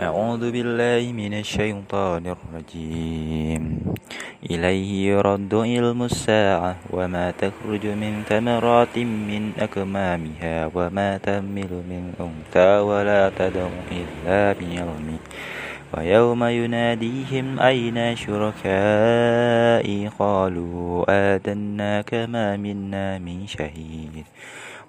أعوذ بالله من الشيطان الرجيم. إليه يرد علم الساعة وما تخرج من ثمرات من أكمامها وما تحمل من أنثى ولا تدع إلا بعلمه ويوم يناديهم أين شركائي؟ قالوا آذنا كما منا من شهيد.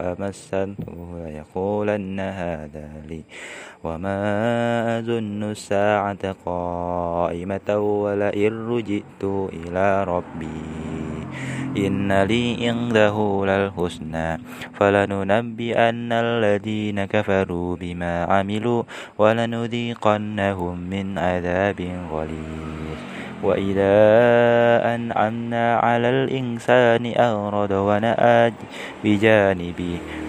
مسته ليقولن هذا لي وما أظن الساعة قائمة ولئن رجئت إلى ربي إن لي عنده للحسنى فلننبئن الذين كفروا بما عملوا ولنذيقنهم من عذاب غليظ وإذا أنعمنا على الإنسان أغرد ونأى بجانبه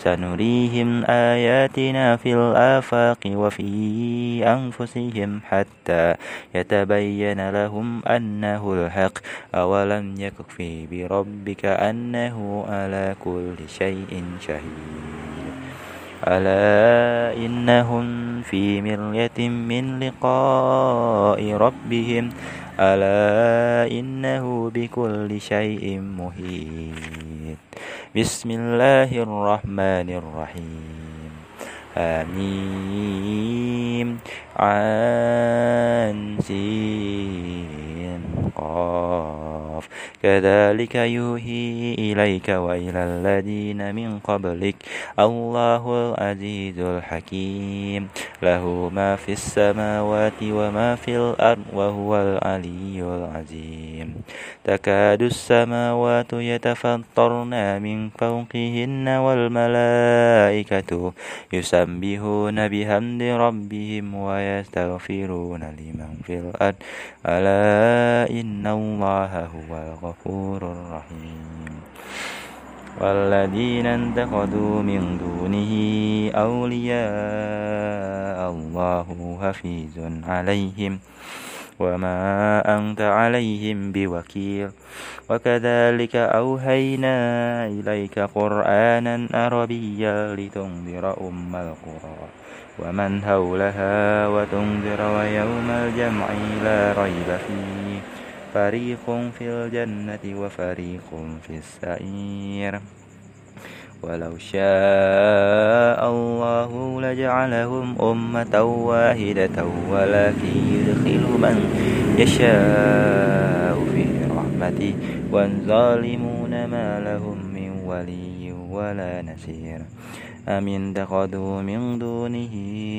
سنريهم آياتنا في الآفاق وفي أنفسهم حتى يتبين لهم أنه الحق. أولم يكفي بربك أنه على كل شيء شهيد. ألا إنهم في مرية من لقاء ربهم. ألا إنه بكل شيء محيط. بسم الله الرحمن الرحيم. آمين. عن سين قاف كذلك يوحي إليك وإلى الذين من قبلك. الله العزيز الحكيم. له ما في السماوات وما في الأرض وهو العلي العظيم. تكاد السماوات يتفطرن من فوقهن والملائكة يسبحون بحمد ربهم ويستغفرون لمن في الأرض. ألا إن الله هو الغفور الرحيم والذين انتقدوا من دونه أولياء الله حفيظ عليهم وما أنت عليهم بوكيل وكذلك أوهينا إليك قرآنا عربيا لتنذر أم القرى ومن حولها وتنذر ويوم الجمع لا ريب فيه. فريق في الجنة وفريق في السعير. ولو شاء الله لجعلهم أمة واحدة ولكن يدخل من يشاء في رحمته. والظالمون ما لهم من ولي ولا نصير. أم اتخذوا من دونه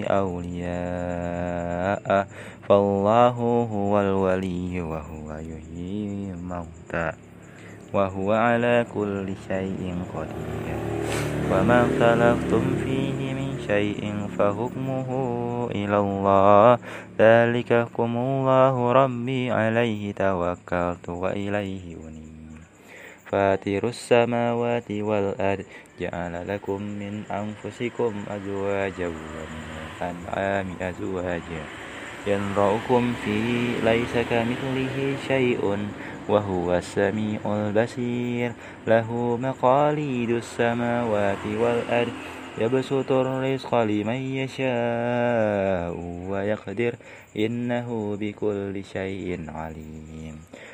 أولياء فالله هو الولي وهو يحيي الموتى وهو على كل شيء قدير وما اختلفتم فيه من شيء فحكمه إلى الله ذلك حكم الله ربي عليه توكلت وإليه أنيب فاتر السماوات والأرض جعل لكم من أنفسكم أزواجا ومن الأنعام أزواجا ينرأكم فيه ليس كمثله شيء وهو السميع البصير. له مقاليد السماوات والأرض يبسط الرزق لمن يشاء ويقدر إنه بكل شيء عليم.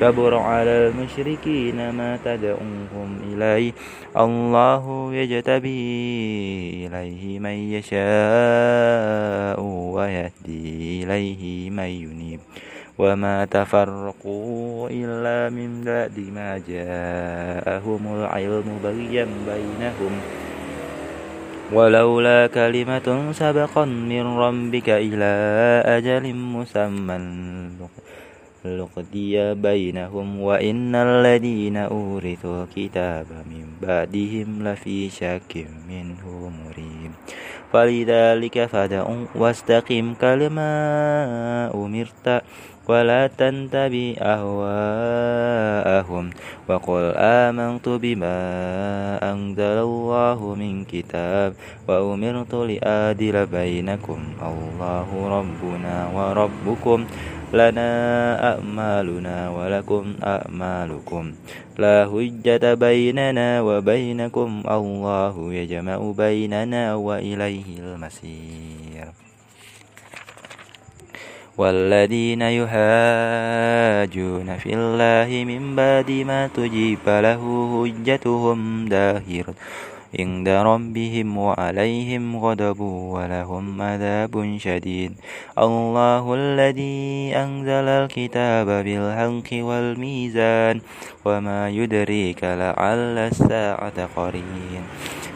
كبر على المشركين ما تدعوهم إليه. الله يجتبي إليه من يشاء ويهدي إليه من ينيب. وما تفرقوا إلا من بعد ما جاءهم العلم بغيا بينهم. ولولا كلمة سبقا من ربك إلى أجل مسمى لقضي بينهم وإن الذين أورثوا الكتاب من بعدهم لفي شك منه مريب. فلذلك فدع واستقم كلما أمرت. ولا تنتبه أهواءهم وقل آمنت بما أنزل الله من كتاب وأمرت لآدل بينكم الله ربنا وربكم لنا أعمالنا ولكم أعمالكم لا حجة بيننا وبينكم الله يجمع بيننا وإليه المسير والذين يهاجون في الله من بعد ما تجيب له حجتهم داهرة عند ربهم وعليهم غضب ولهم عذاب شديد. الله الذي أنزل الكتاب بالحق والميزان وما يدريك لعل الساعة قرين.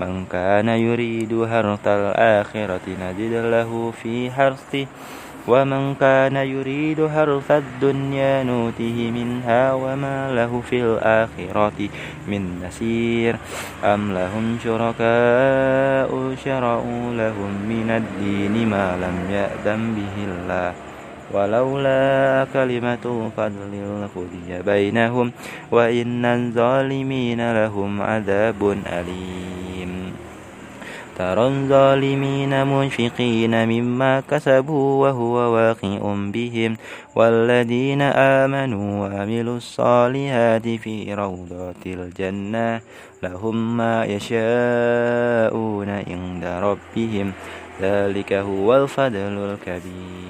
من كان يريد حرث الآخرة نجد له في حرثه ومن كان يريد حرث الدنيا نوته منها وما له في الآخرة من نسير أم لهم شركاء شرعوا لهم من الدين ما لم يأذن به الله ولولا كلمة فضل لقضي بينهم وإن الظالمين لهم عذاب أليم. ترى الظالمين منفقين مما كسبوا وهو واقع بهم والذين آمنوا وعملوا الصالحات في روضات الجنة لهم ما يشاءون عند ربهم. ذلك هو الفضل الكبير.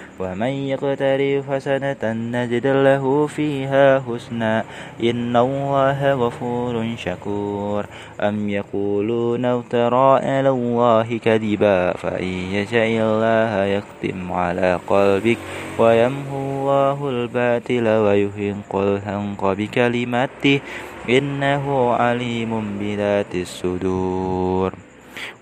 ومن يقترف حسنة نجد له فيها حسنا. إن الله غفور شكور. أم يقولون افترى على الله كذبا. فإن يشاء الله يختم على قلبك ويمحو الله الباطل ويحق الحق بكلماته إنه عليم بذات الصدور.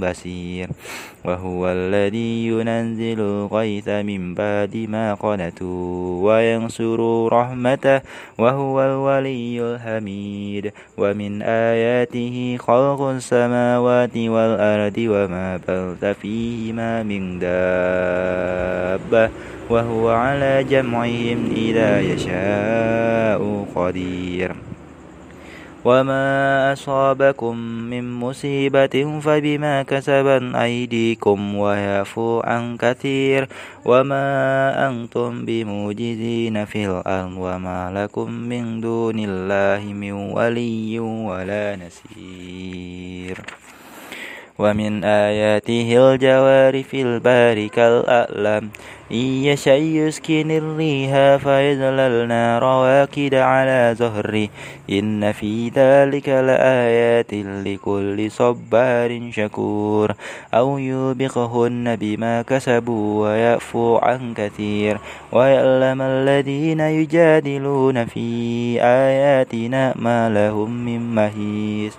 بصير وهو الذي ينزل الغيث من بعد ما قنتوا وينصر رحمته وهو الولي الحميد ومن آياته خلق السماوات والأرض وما بلت فيهما من دابة وهو على جمعهم إذا يشاء قدير وما أصابكم من مصيبة فبما كسبت أيديكم ويعفو عن كثير وما أنتم بموجزين في الأرض وما لكم من دون الله من ولي ولا نسير ومن آياته الجوار في البار كالأعلم إن يشأ يسكن الريح فيظللنا رواكد على زهره. إن في ذلك لآيات لكل صبار شكور. أو يوبقهن بما كسبوا ويعفو عن كثير. ويعلم الذين يجادلون في آياتنا ما لهم من مهيس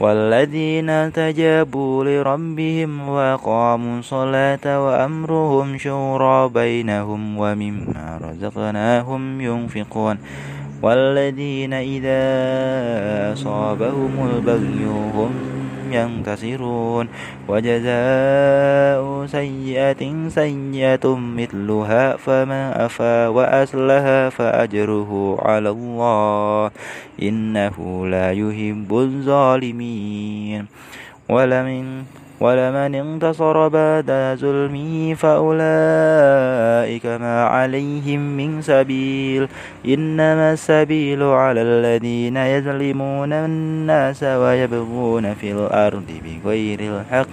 والذين استجابوا لربهم وأقاموا الصلاة وأمرهم شورى بينهم ومما رزقناهم ينفقون والذين إذا أصابهم البغي هم ينتصرون وجزاء سيئة سيئة مثلها فما أفى وأصلها فأجره على الله إنه لا يحب الظالمين ولمن ولمن انتصر بعد ظلمه فأولئك ما عليهم من سبيل. إنما السبيل على الذين يظلمون الناس ويبغون في الأرض بغير الحق.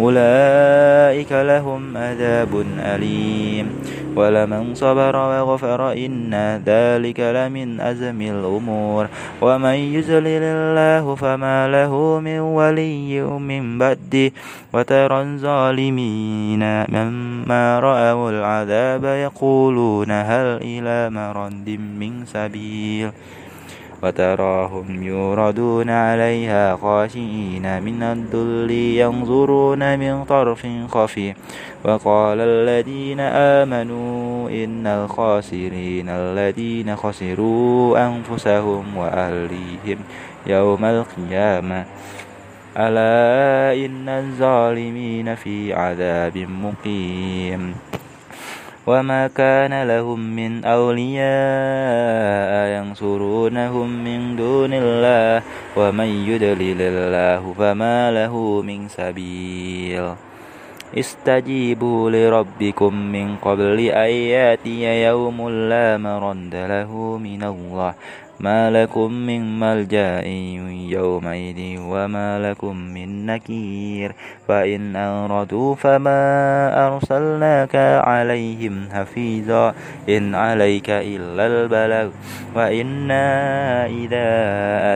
أولئك لهم عذاب أليم. ولمن صبر وغفر إن ذلك لمن أزم الأمور. ومن يزلل الله فما له من ولي من بعده. وترى الظالمين مما رأوا العذاب يقولون هل إلى مرد من سبيل وتراهم يوردون عليها خاشئين من الذل ينظرون من طرف خفي وقال الذين آمنوا إن الخاسرين الذين خسروا أنفسهم وأهليهم يوم القيامة ألا إن الظالمين في عذاب مقيم وما كان لهم من أولياء ينصرونهم من دون الله ومن يدلل الله فما له من سبيل استجيبوا لربكم من قبل أن يأتي يوم لا مرد له من الله ما لكم من ملجأ يومئذ وما لكم من نكير. فإن أردوا فما أرسلناك عليهم حفيظا. إن عليك إلا البلغ وإنا إذا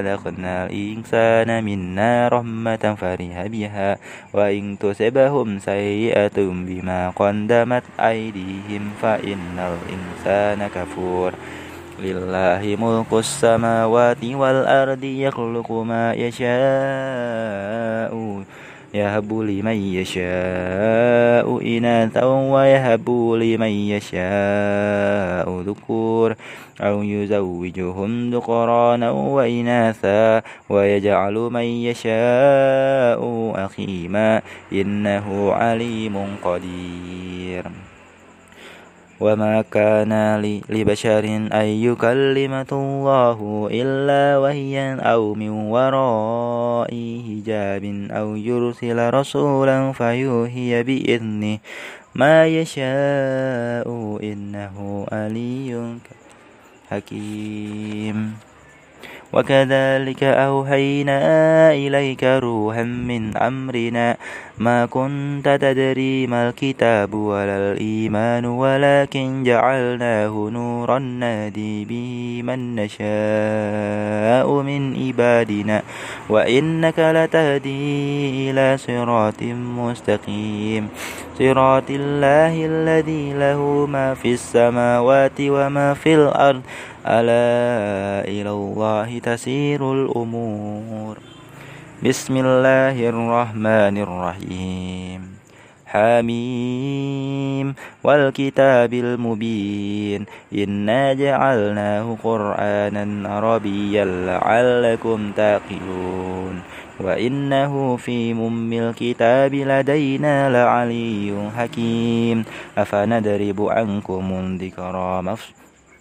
أذقنا الإنسان منا رحمة فرح بها. وإن تصبهم سيئة بما قدمت أيديهم فإن الإنسان كفور. لله ملك السماوات والأرض يخلق ما يشاء يهب لمن يشاء إناثا ويهب لمن يشاء ذكور أو يزوجهم ذكرانا وإناثا ويجعل من يشاء أخيما إنه عليم قدير. وما كان لبشر أن يكلمه الله إلا وهيا أو من وراء حجاب أو يرسل رسولا فيوهي بإذنه ما يشاء إنه علي حكيم. وكذلك أوحينا إليك روحا من أمرنا ما كنت تدري ما الكتاب ولا الإيمان ولكن جعلناه نورا نادي به من نشاء من عبادنا. وإنك لتهدي إلى صراط مستقيم. صراط الله الذي له ما في السماوات وما في الأرض. ألا إلى الله تسير الأمور. بسم الله الرحمن الرحيم حميم والكتاب المبين إنا جعلناه قرآنا عربيا لعلكم تعقلون وإنه في مم الكتاب لدينا لعلي حكيم أفندرب عنكم الذكرى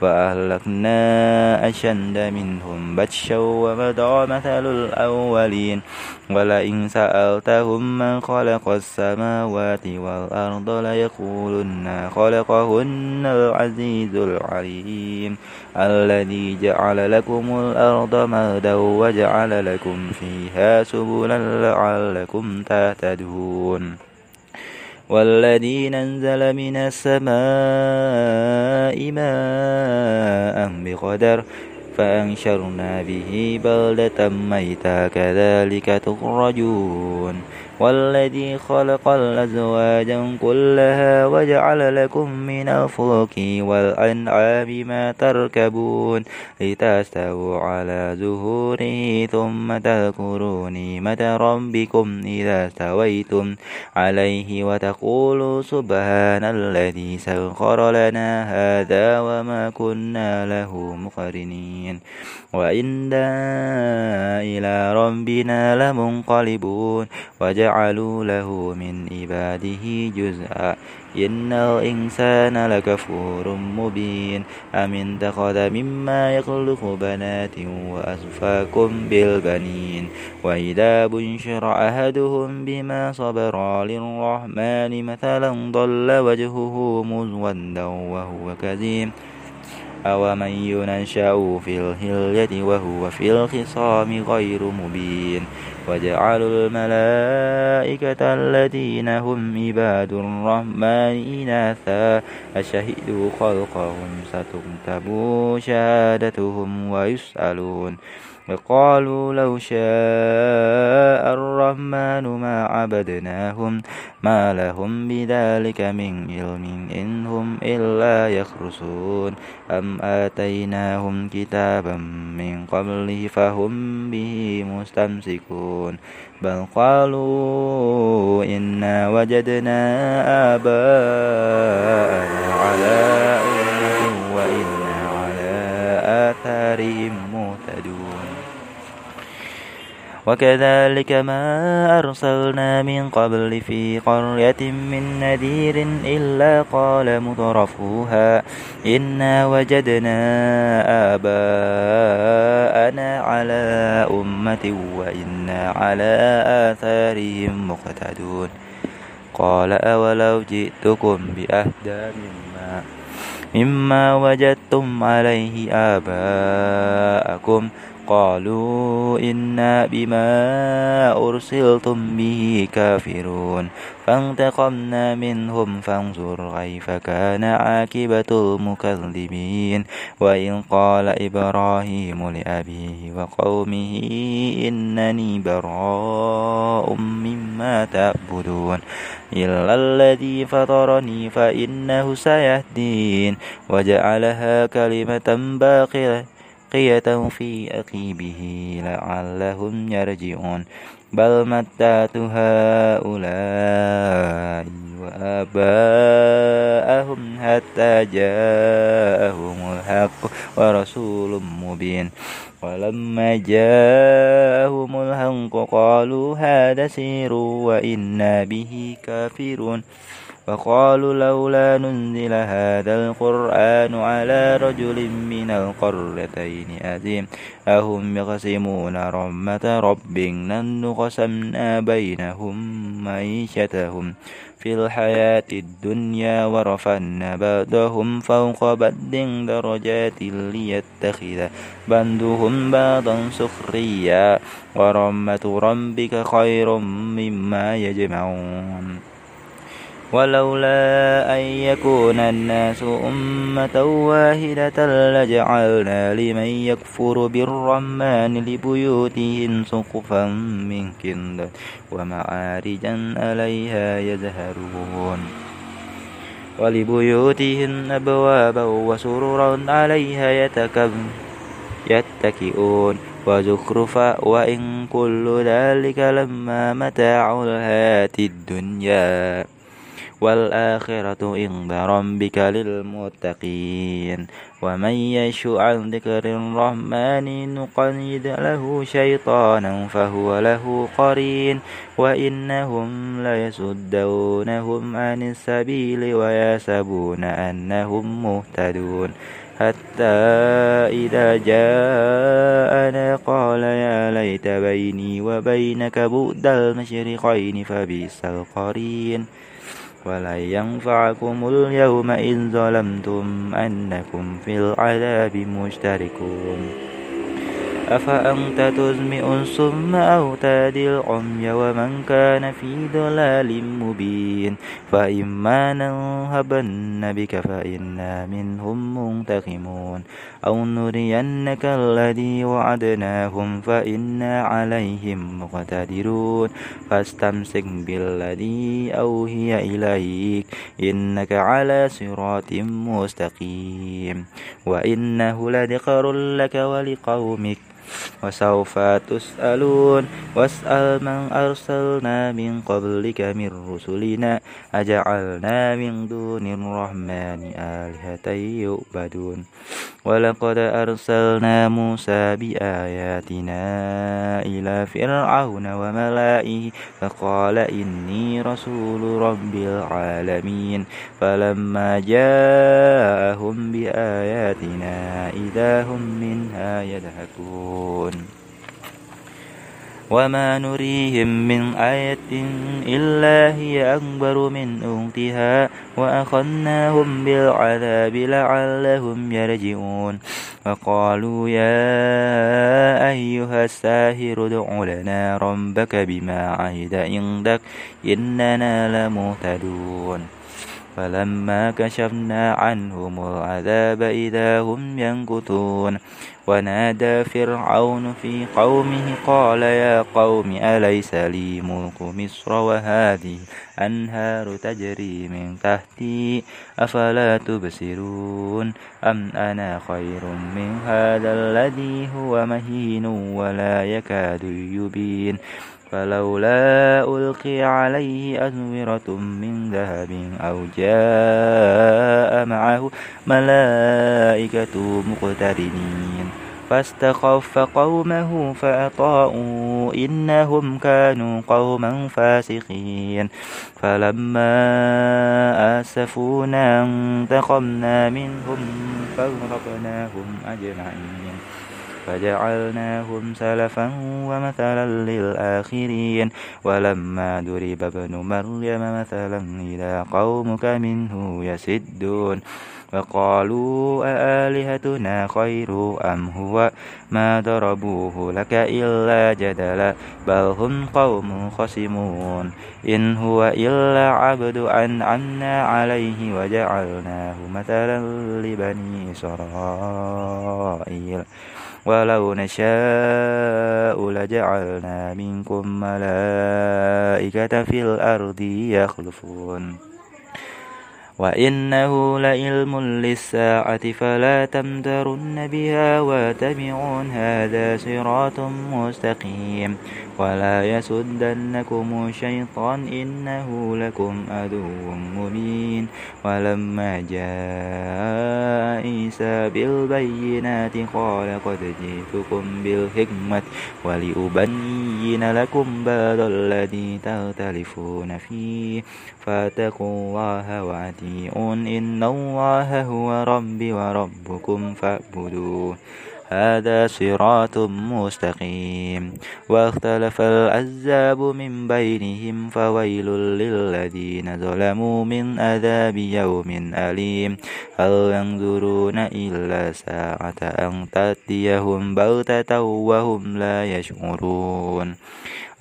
فأهلكنا أشد منهم بطشا ومضى مثل الأولين. ولئن سألتهم من خلق السماوات والأرض ليقولن خلقهن العزيز العليم. الذي جعل لكم الأرض مهدا وجعل لكم فيها سبلا لعلكم تهتدون. والذي نزل من السماء ماء بقدر فأنشرنا به بلدة ميتا كذلك تخرجون. والذي خلق الأزواج كلها وجعل لكم من الفلك والأنعام ما تركبون لتستووا على زهوره ثم تذكروا نعمة ربكم إذا استويتم عليه وتقولوا سبحان الذي سخر لنا هذا وما كنا له مقرنين وإنا إلى ربنا لمنقلبون وجعلوا له من عباده جزءا. إن الإنسان لكفور مبين. أم اتخذ مما يخلق بنات وأسفاكم بالبنين. وإذا بشر أحدهم بما صبر للرحمن مثلا ضل وجهه مزودا وهو كذيب أومن ينشأ في الهلية وهو في الخصام غير مبين. وجعلوا الملائكة الذين هم عباد الرحمن إناثا أشهدوا خلقهم ستكتب شهادتهم ويسألون وقالوا لو شاء الرحمن ما عبدناهم ما لهم بذلك من علم إن هم إلا يخرسون أم آتيناهم كتابا من قبله فهم به مستمسكون بل قالوا إنا وجدنا آباءنا على أمة وإنا على آثارهم وكذلك ما أرسلنا من قبل في قرية من نذير إلا قال مترفوها إنا وجدنا آباءنا على أمة وإنا على آثارهم مقتدون. قال أولو جئتكم بأهدى مما مما وجدتم عليه آباءكم قالوا إنا بما أرسلتم به كافرون. فانتقمنا منهم فانظر كيف كان عاقبة المكذبين. وإن قال إبراهيم لأبيه وقومه إنني براء مما تعبدون. إلا الذي فطرني فإنه سيهدين. وجعلها كلمة باقية بقية في أقيبه لعلهم يرجعون. بل متعت هؤلاء وآباءهم حتى جاءهم الحق ورسول مبين. ولما جاءهم الحق قالوا هذا سير وإنا به كافرون. فقالوا لولا ننزل هذا القرآن على رجل من القريتين أذيم أهم يقسمون رحمة رب نن قسمنا بينهم معيشتهم في الحياة الدنيا ورفعنا بعضهم فوق بد درجات ليتخذ بندهم بعضا سخريا. ورحمة ربك خير مما يجمعون. ولولا أن يكون الناس أمة واحدة لجعلنا لمن يكفر بالرحمن لبيوتهم سقفا من كندر ومعارجا عليها يزهرون ولبيوتهم أبوابا وسررا عليها يتكئون وزخرفا وإن كل ذلك لما متاع الحياة الدنيا. والآخرة عند ربك للمتقين. ومن يش عن ذكر الرحمن نقيد له شيطانا فهو له قرين. وإنهم ليصدونهم عن السبيل ويحسبون أنهم مهتدون. حتى إذا جاءنا قال يا ليت بيني وبينك بؤد المشرقين فبئس القرين. ولن ينفعكم اليوم إن ظلمتم أنكم في العذاب مشتركون. أفأنت تسمع الصم أو تهدي العمي ومن كان في ضلال مبين فإما ننهبن بك فإنا منهم منتقمون أو نرينك الذي وعدناهم فإنا عليهم مقتدرون فاستمسك بالذي أوهي إليك إنك على صراط مستقيم وإنه لذكر لك ولقومك وسوف تسألون. واسأل من أرسلنا من قبلك من رسلنا. أجعلنا من دون الرحمن آلهة يؤبدون. ولقد أرسلنا موسى بآياتنا إلى فرعون وملائه فقال إني رسول رب العالمين. فلما جاءهم بآياتنا إذا هم منها يذهبون وما نريهم من آية إلا هي أكبر من أختها وأخذناهم بالعذاب لعلهم يرجعون. وقالوا يا أيها الساهر ادع لنا ربك بما عهد عندك إننا لمهتدون. فلما كشفنا عنهم العذاب إذا هم ينكثون. ونادى فرعون في قومه قال يا قوم أليس لي ملك مصر وهذه أنهار تجري من تحتي أفلا تبصرون أم أنا خير من هذا الذي هو مهين ولا يكاد يبين فلولا ألقي عليه أزورة من ذهب أو جاء معه ملائكة مقترنين. فاستخف قومه فأطاؤوا إنهم كانوا قوما فاسقين. فلما آسفونا انتقمنا منهم فأغرقناهم أجمعين. فجعلناهم سلفا ومثلا للآخرين. ولما ضرب ابن مريم مثلا إذا قومك منه يسدون. وقالوا أآلهتنا خير أم هو؟ ما ضربوه لك إلا جدلا بل هم قوم خصمون. إن هو إلا عبد أنعمنا عليه وجعلناه مثلا لبني إسرائيل. ولو نشاء لجعلنا منكم ملائكة في الأرض يخلفون. وإنه لعلم للساعة فلا تمترن بها واتبعون هذا صراط مستقيم ولا يسدنكم الشيطان إنه لكم عدو مبين ولما جاء عيسى بالبينات قال قد جئتكم بالحكمة ولأبين لكم بعض الذي تختلفون فيه فاتقوا الله وأطيعون إن الله هو ربي وربكم فاعبدوه. هذا صراط مستقيم. واختلف العذاب من بينهم فويل للذين ظلموا من عذاب يوم أليم. هل ينظرون إلا ساعة أن تأتيهم بغتة وهم لا يشعرون.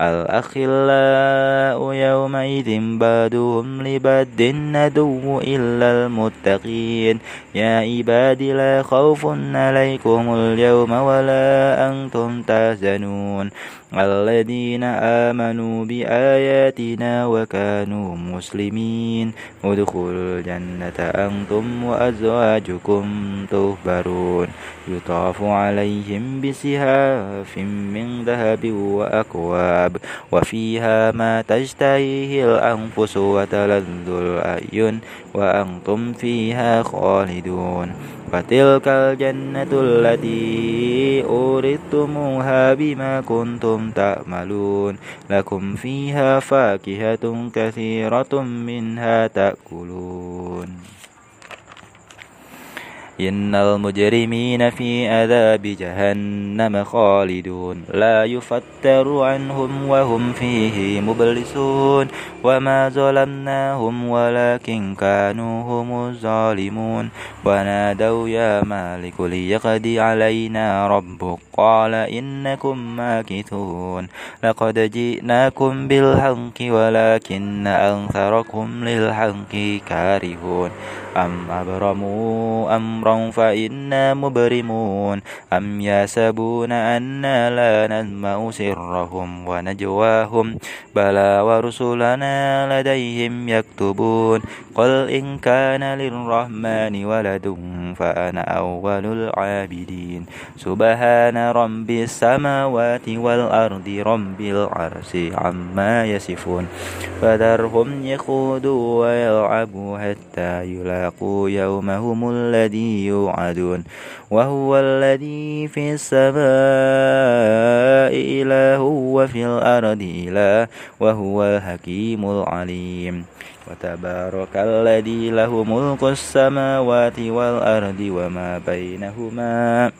الأخلاء يومئذ بعدهم لبد ندو إلا المتقين. يا عباد لا خوف عليكم اليوم ولا أنتم تحزنون. الذين آمنوا بآياتنا وكانوا مسلمين. ادخلوا الجنة أنتم وأزواجكم تهبرون. يطاف عليهم بسهاف من ذهب وأكواب. وفيها ما تشتهيه الأنفس وتلذ الأعين. وأنتم فيها خالدون. فتلك الجنة التي أورثتموها بما كنتم تعملون لكم فيها فاكهة كثيرة منها تأكلون إن المجرمين في عذاب جهنم خالدون. لا يفتر عنهم وهم فيه مبلسون. وما ظلمناهم ولكن كانوا هم الظالمون. ونادوا يا مالك ليقضي علينا ربك. قال إنكم ماكثون. لقد جئناكم بالحق ولكن أنثركم للحق كارهون. أم أبرموا أمرا فإنا مبرمون. أم يحسبون أنا لا نسمع سرهم ونجواهم. بلى ورسلنا لديهم يكتبون. قل إن كان للرحمن ولد فأنا أول العابدين. سبحان رب السماوات والأرض رب العرش عما يصفون. فذرهم يخوضوا ويلعبوا حتى يلاقوا يومهم الذي يوعدون. وهو الذي في السماء إله وفي الأرض إله وهو الحكيم العليم. وتبارك الذي له ملك السماوات والأرض وما بينهما.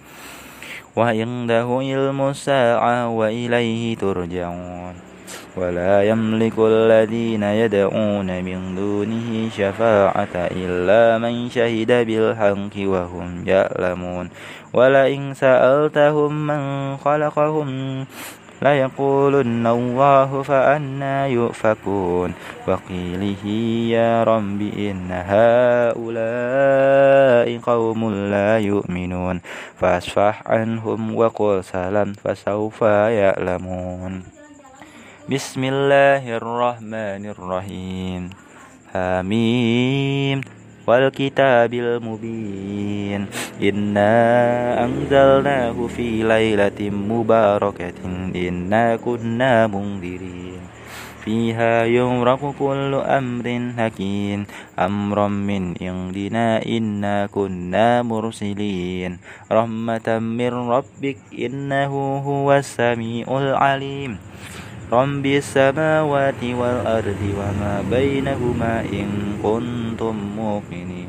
وعنده علم الساعة وإليه ترجعون. ولا يملك الذين يدعون من دونه شفاعة إلا من شهد بالحق وهم يعلمون. ولئن سألتهم من خلقهم ليقولن الله فأنا يؤفكون وقيله يا رب إن هؤلاء قوم لا يؤمنون فاصفح عنهم وقل سلام فسوف يعلمون بسم الله الرحمن الرحيم حميم والكتاب المبين. إنا أنزلناه في ليلة مباركة. إنا كنا منذرين. فيها يمرق كل أمر حكيم. أمرا من عندنا إنا كنا مرسلين. رحمة من ربك إنه هو السميع العليم. رب السماوات والأرض وما بينهما إن كنتم موقنين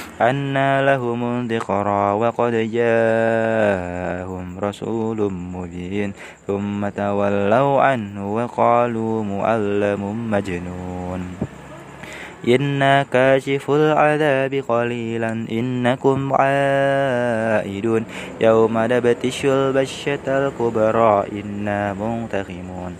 أنا لهم الذكرى وقد جاءهم رسول مبين ثم تولوا عنه وقالوا معلم مجنون إنا كاشف العذاب قليلا إنكم عائدون يوم نبتش البشة الكبرى إنا منتقمون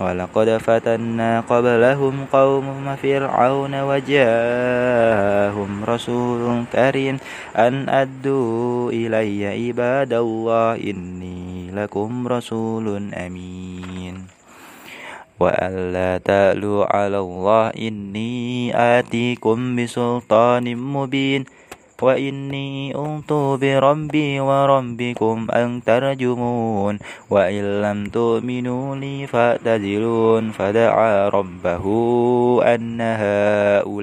ولقد فتنا قبلهم قوم فرعون وجاءهم رسول كريم أن أدوا إلي عباد الله إني لكم رسول أمين. وألا تألوا على الله إني آتيكم بسلطان مبين. وإني أنت بربي وربكم أن ترجمون وإن لم تؤمنوا لي فاعتزلون فدعا ربه أن هؤلاء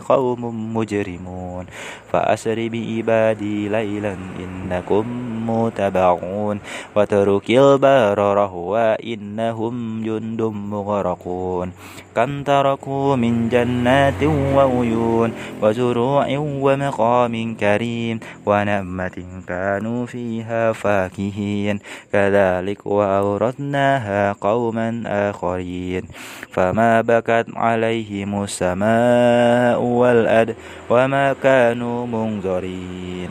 قوم مجرمون فأسر بعبادي ليلا إنكم متبعون وترك البار رهوا إنهم جند مغرقون كم تركوا من جنات وعيون وزروع ومقام كريم ونعمة كانوا فيها فاكهين كذلك وأورثناها قوما آخرين فما بكت عليهم السماء والأرض وما كانوا منظرين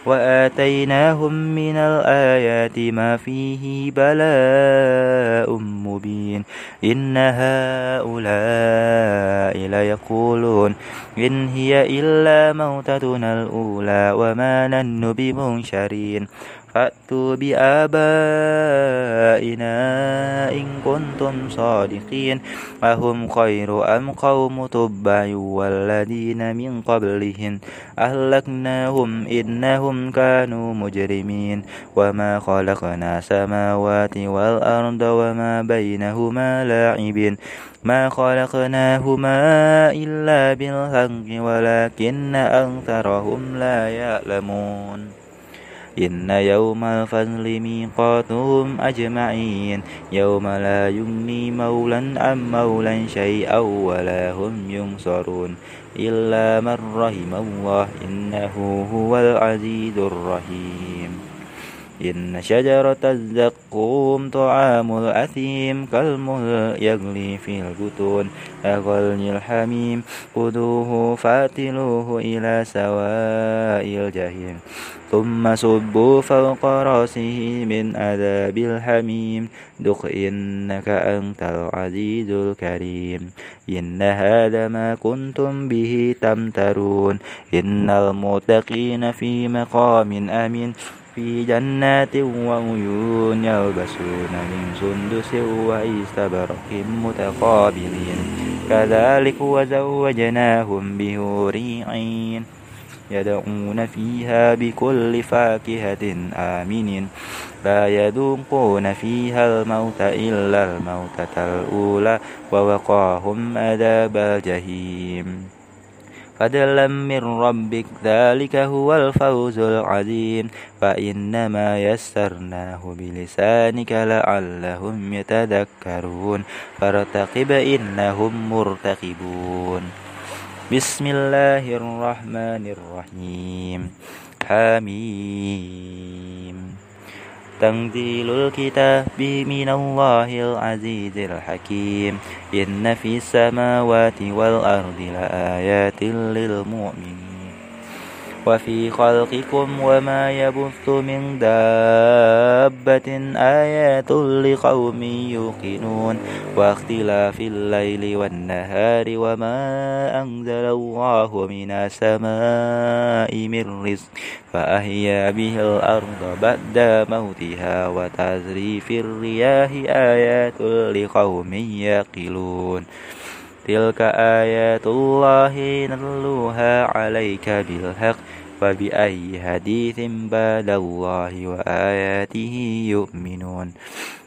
وآتيناهم من الآيات ما فيه بلاء مبين. إن هؤلاء ليقولون إن هي إلا موتتنا الأولى وما نن بمنشرين. فأتوا بآبائنا إن كنتم صادقين أهم خير أم قوم تبع والذين من قبلهم أهلكناهم إنهم كانوا مجرمين وما خلقنا سماوات والأرض وما بينهما لاعبين ما خلقناهما إلا بالحق ولكن أكثرهم لا يعلمون إن يوم الفصل ميقاتهم أجمعين يوم لا يغني مولا عن مولا شيئا ولا هم ينصرون إلا من رحم الله إنه هو العزيز الرحيم. إن شجرة الزقوم طعام الأثيم كالمهل يغلي في البطون أغلي الحميم خذوه فاتلوه إلى سواء الجحيم ثم صبوا فوق رأسه من عذاب الحميم ذق إنك أنت العزيز الكريم إن هذا ما كنتم به تمترون إن المتقين في مقام أمين. في جنات وعيون يلبسون من سندس وإستبرق متقابلين. كذلك وزوجناهم بهور عين يدعون فيها بكل فاكهة آمن لا يذوقون فيها الموت إلا الموتة الأولى ووقاهم عذاب الجحيم. فضلا من ربك ذلك هو الفوز العظيم فإنما يسرناه بلسانك لعلهم يتذكرون فارتقب إنهم مرتقبون بسم الله الرحمن الرحيم حميم تنزيل الكتاب من الله العزيز الحكيم. إن في السماوات والأرض لآيات للمؤمنين. وفي خلقكم وما يبث من دابة آيات لقوم يوقنون واختلاف الليل والنهار وما أنزل الله من السماء من رزق فأحيا به الأرض بعد موتها وتزريف الرياح آيات لقوم يقلون تلك آيات الله نتلوها عليك بالحق فبأي حديث بعد الله وآياته يؤمنون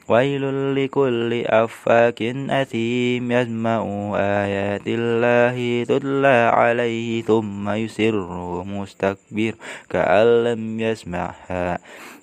ويل لكل أفاك أثيم يسمع آيات الله تتلى عليه ثم يسر مستكبر كأن لم يسمعها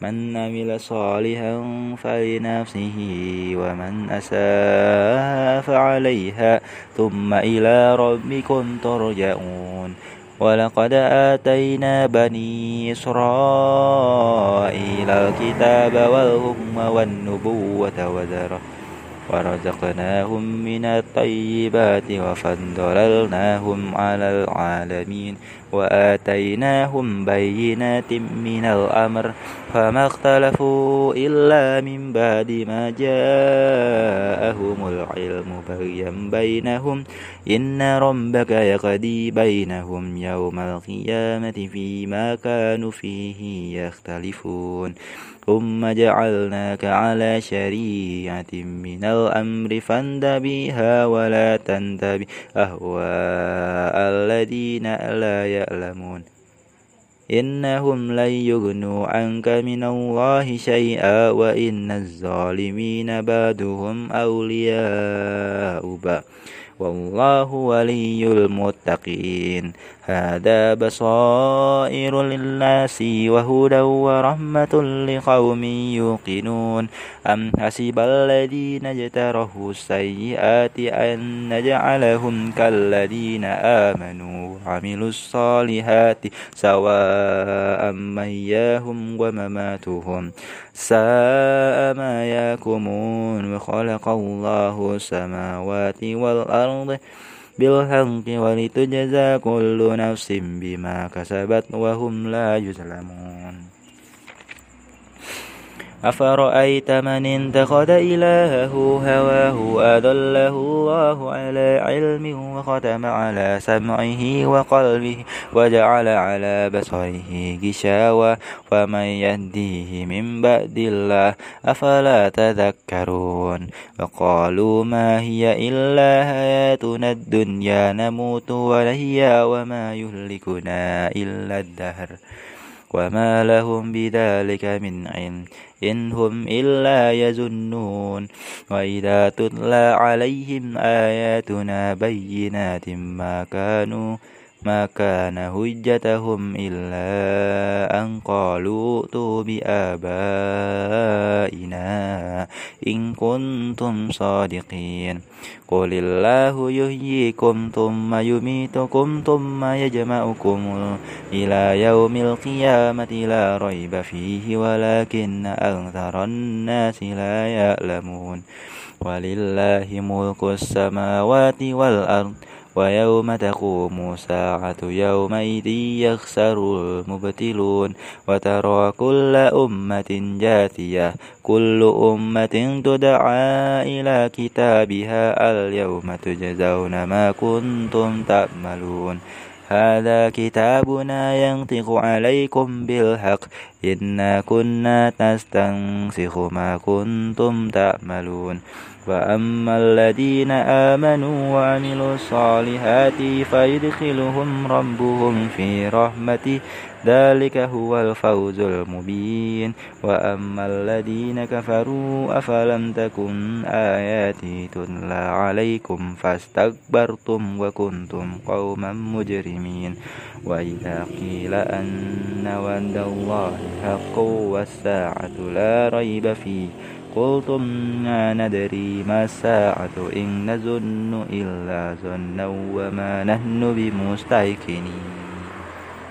من عمل صالحا فلنفسه ومن أساء فعليها ثم إلى ربكم ترجعون. ولقد آتينا بني إسرائيل الكتاب والحكم والنبوة وذرة ورزقناهم من الطيبات وفضلناهم على العالمين وآتيناهم بينات من الأمر فما اختلفوا إلا من بعد ما جاءهم العلم بغيا بينهم إن ربك يقضي بينهم يوم القيامة فيما كانوا فيه يختلفون ثم جعلناك على شريعة من الأمر فانتبها ولا تنتبه. أهواء الذين لا يعلمون. إنهم لن يغنوا عنك من الله شيئا وإن الظالمين بعدهم أولياء. بعض والله ولي المتقين. هذا بصائر للناس وهدى ورحمة لقوم يوقنون. أم حسب الذين اجترحوا السيئات أن نجعلهم كالذين آمنوا وعملوا الصالحات سواء محياهم ومماتهم. ساء ما يحكمون وخلق الله السماوات والأرض بالحق ولتجزى كل نفس بما كسبت وهم لا يظلمون أفرأيت من اتخذ إلهه هواه أضله الله على علم وختم على سمعه وقلبه وجعل على بصره غشاوة ومن يهديه من بعد الله أفلا تذكرون وقالوا ما هي إلا حياتنا الدنيا نموت ونحيا وما يهلكنا إلا الدهر وما لهم بذلك من علم إن هم إلا يظنون وإذا تتلى عليهم آياتنا بينات ما كانوا ما كان حجتهم إلا أن قالوا ائتوا بآبائنا إن كنتم صادقين. قل الله يحييكم ثم يميتكم ثم يجمعكم إلى يوم القيامة لا ريب فيه ولكن أكثر الناس لا يعلمون. ولله ملك السماوات والأرض. ويوم تقوم الساعة يومئذ يخسر المبتلون وترى كل أمة جاثية كل أمة تدعى إلى كتابها اليوم تجزون ما كنتم تعملون. هذا كتابنا ينطق عليكم بالحق. إنا كنا نستنسخ ما كنتم تعملون. فأما الذين آمنوا وعملوا الصالحات فيدخلهم ربهم في رحمته. ذلك هو الفوز المبين. وأما الذين كفروا أفلم تكن آياتي تتلى عليكم فاستكبرتم وكنتم قوما مجرمين. وإذا قيل أن وعد الله حق والساعة لا ريب فيه قلتم ما ندري ما الساعة إن نظن إلا ظنا وما نحن بمستيقنين.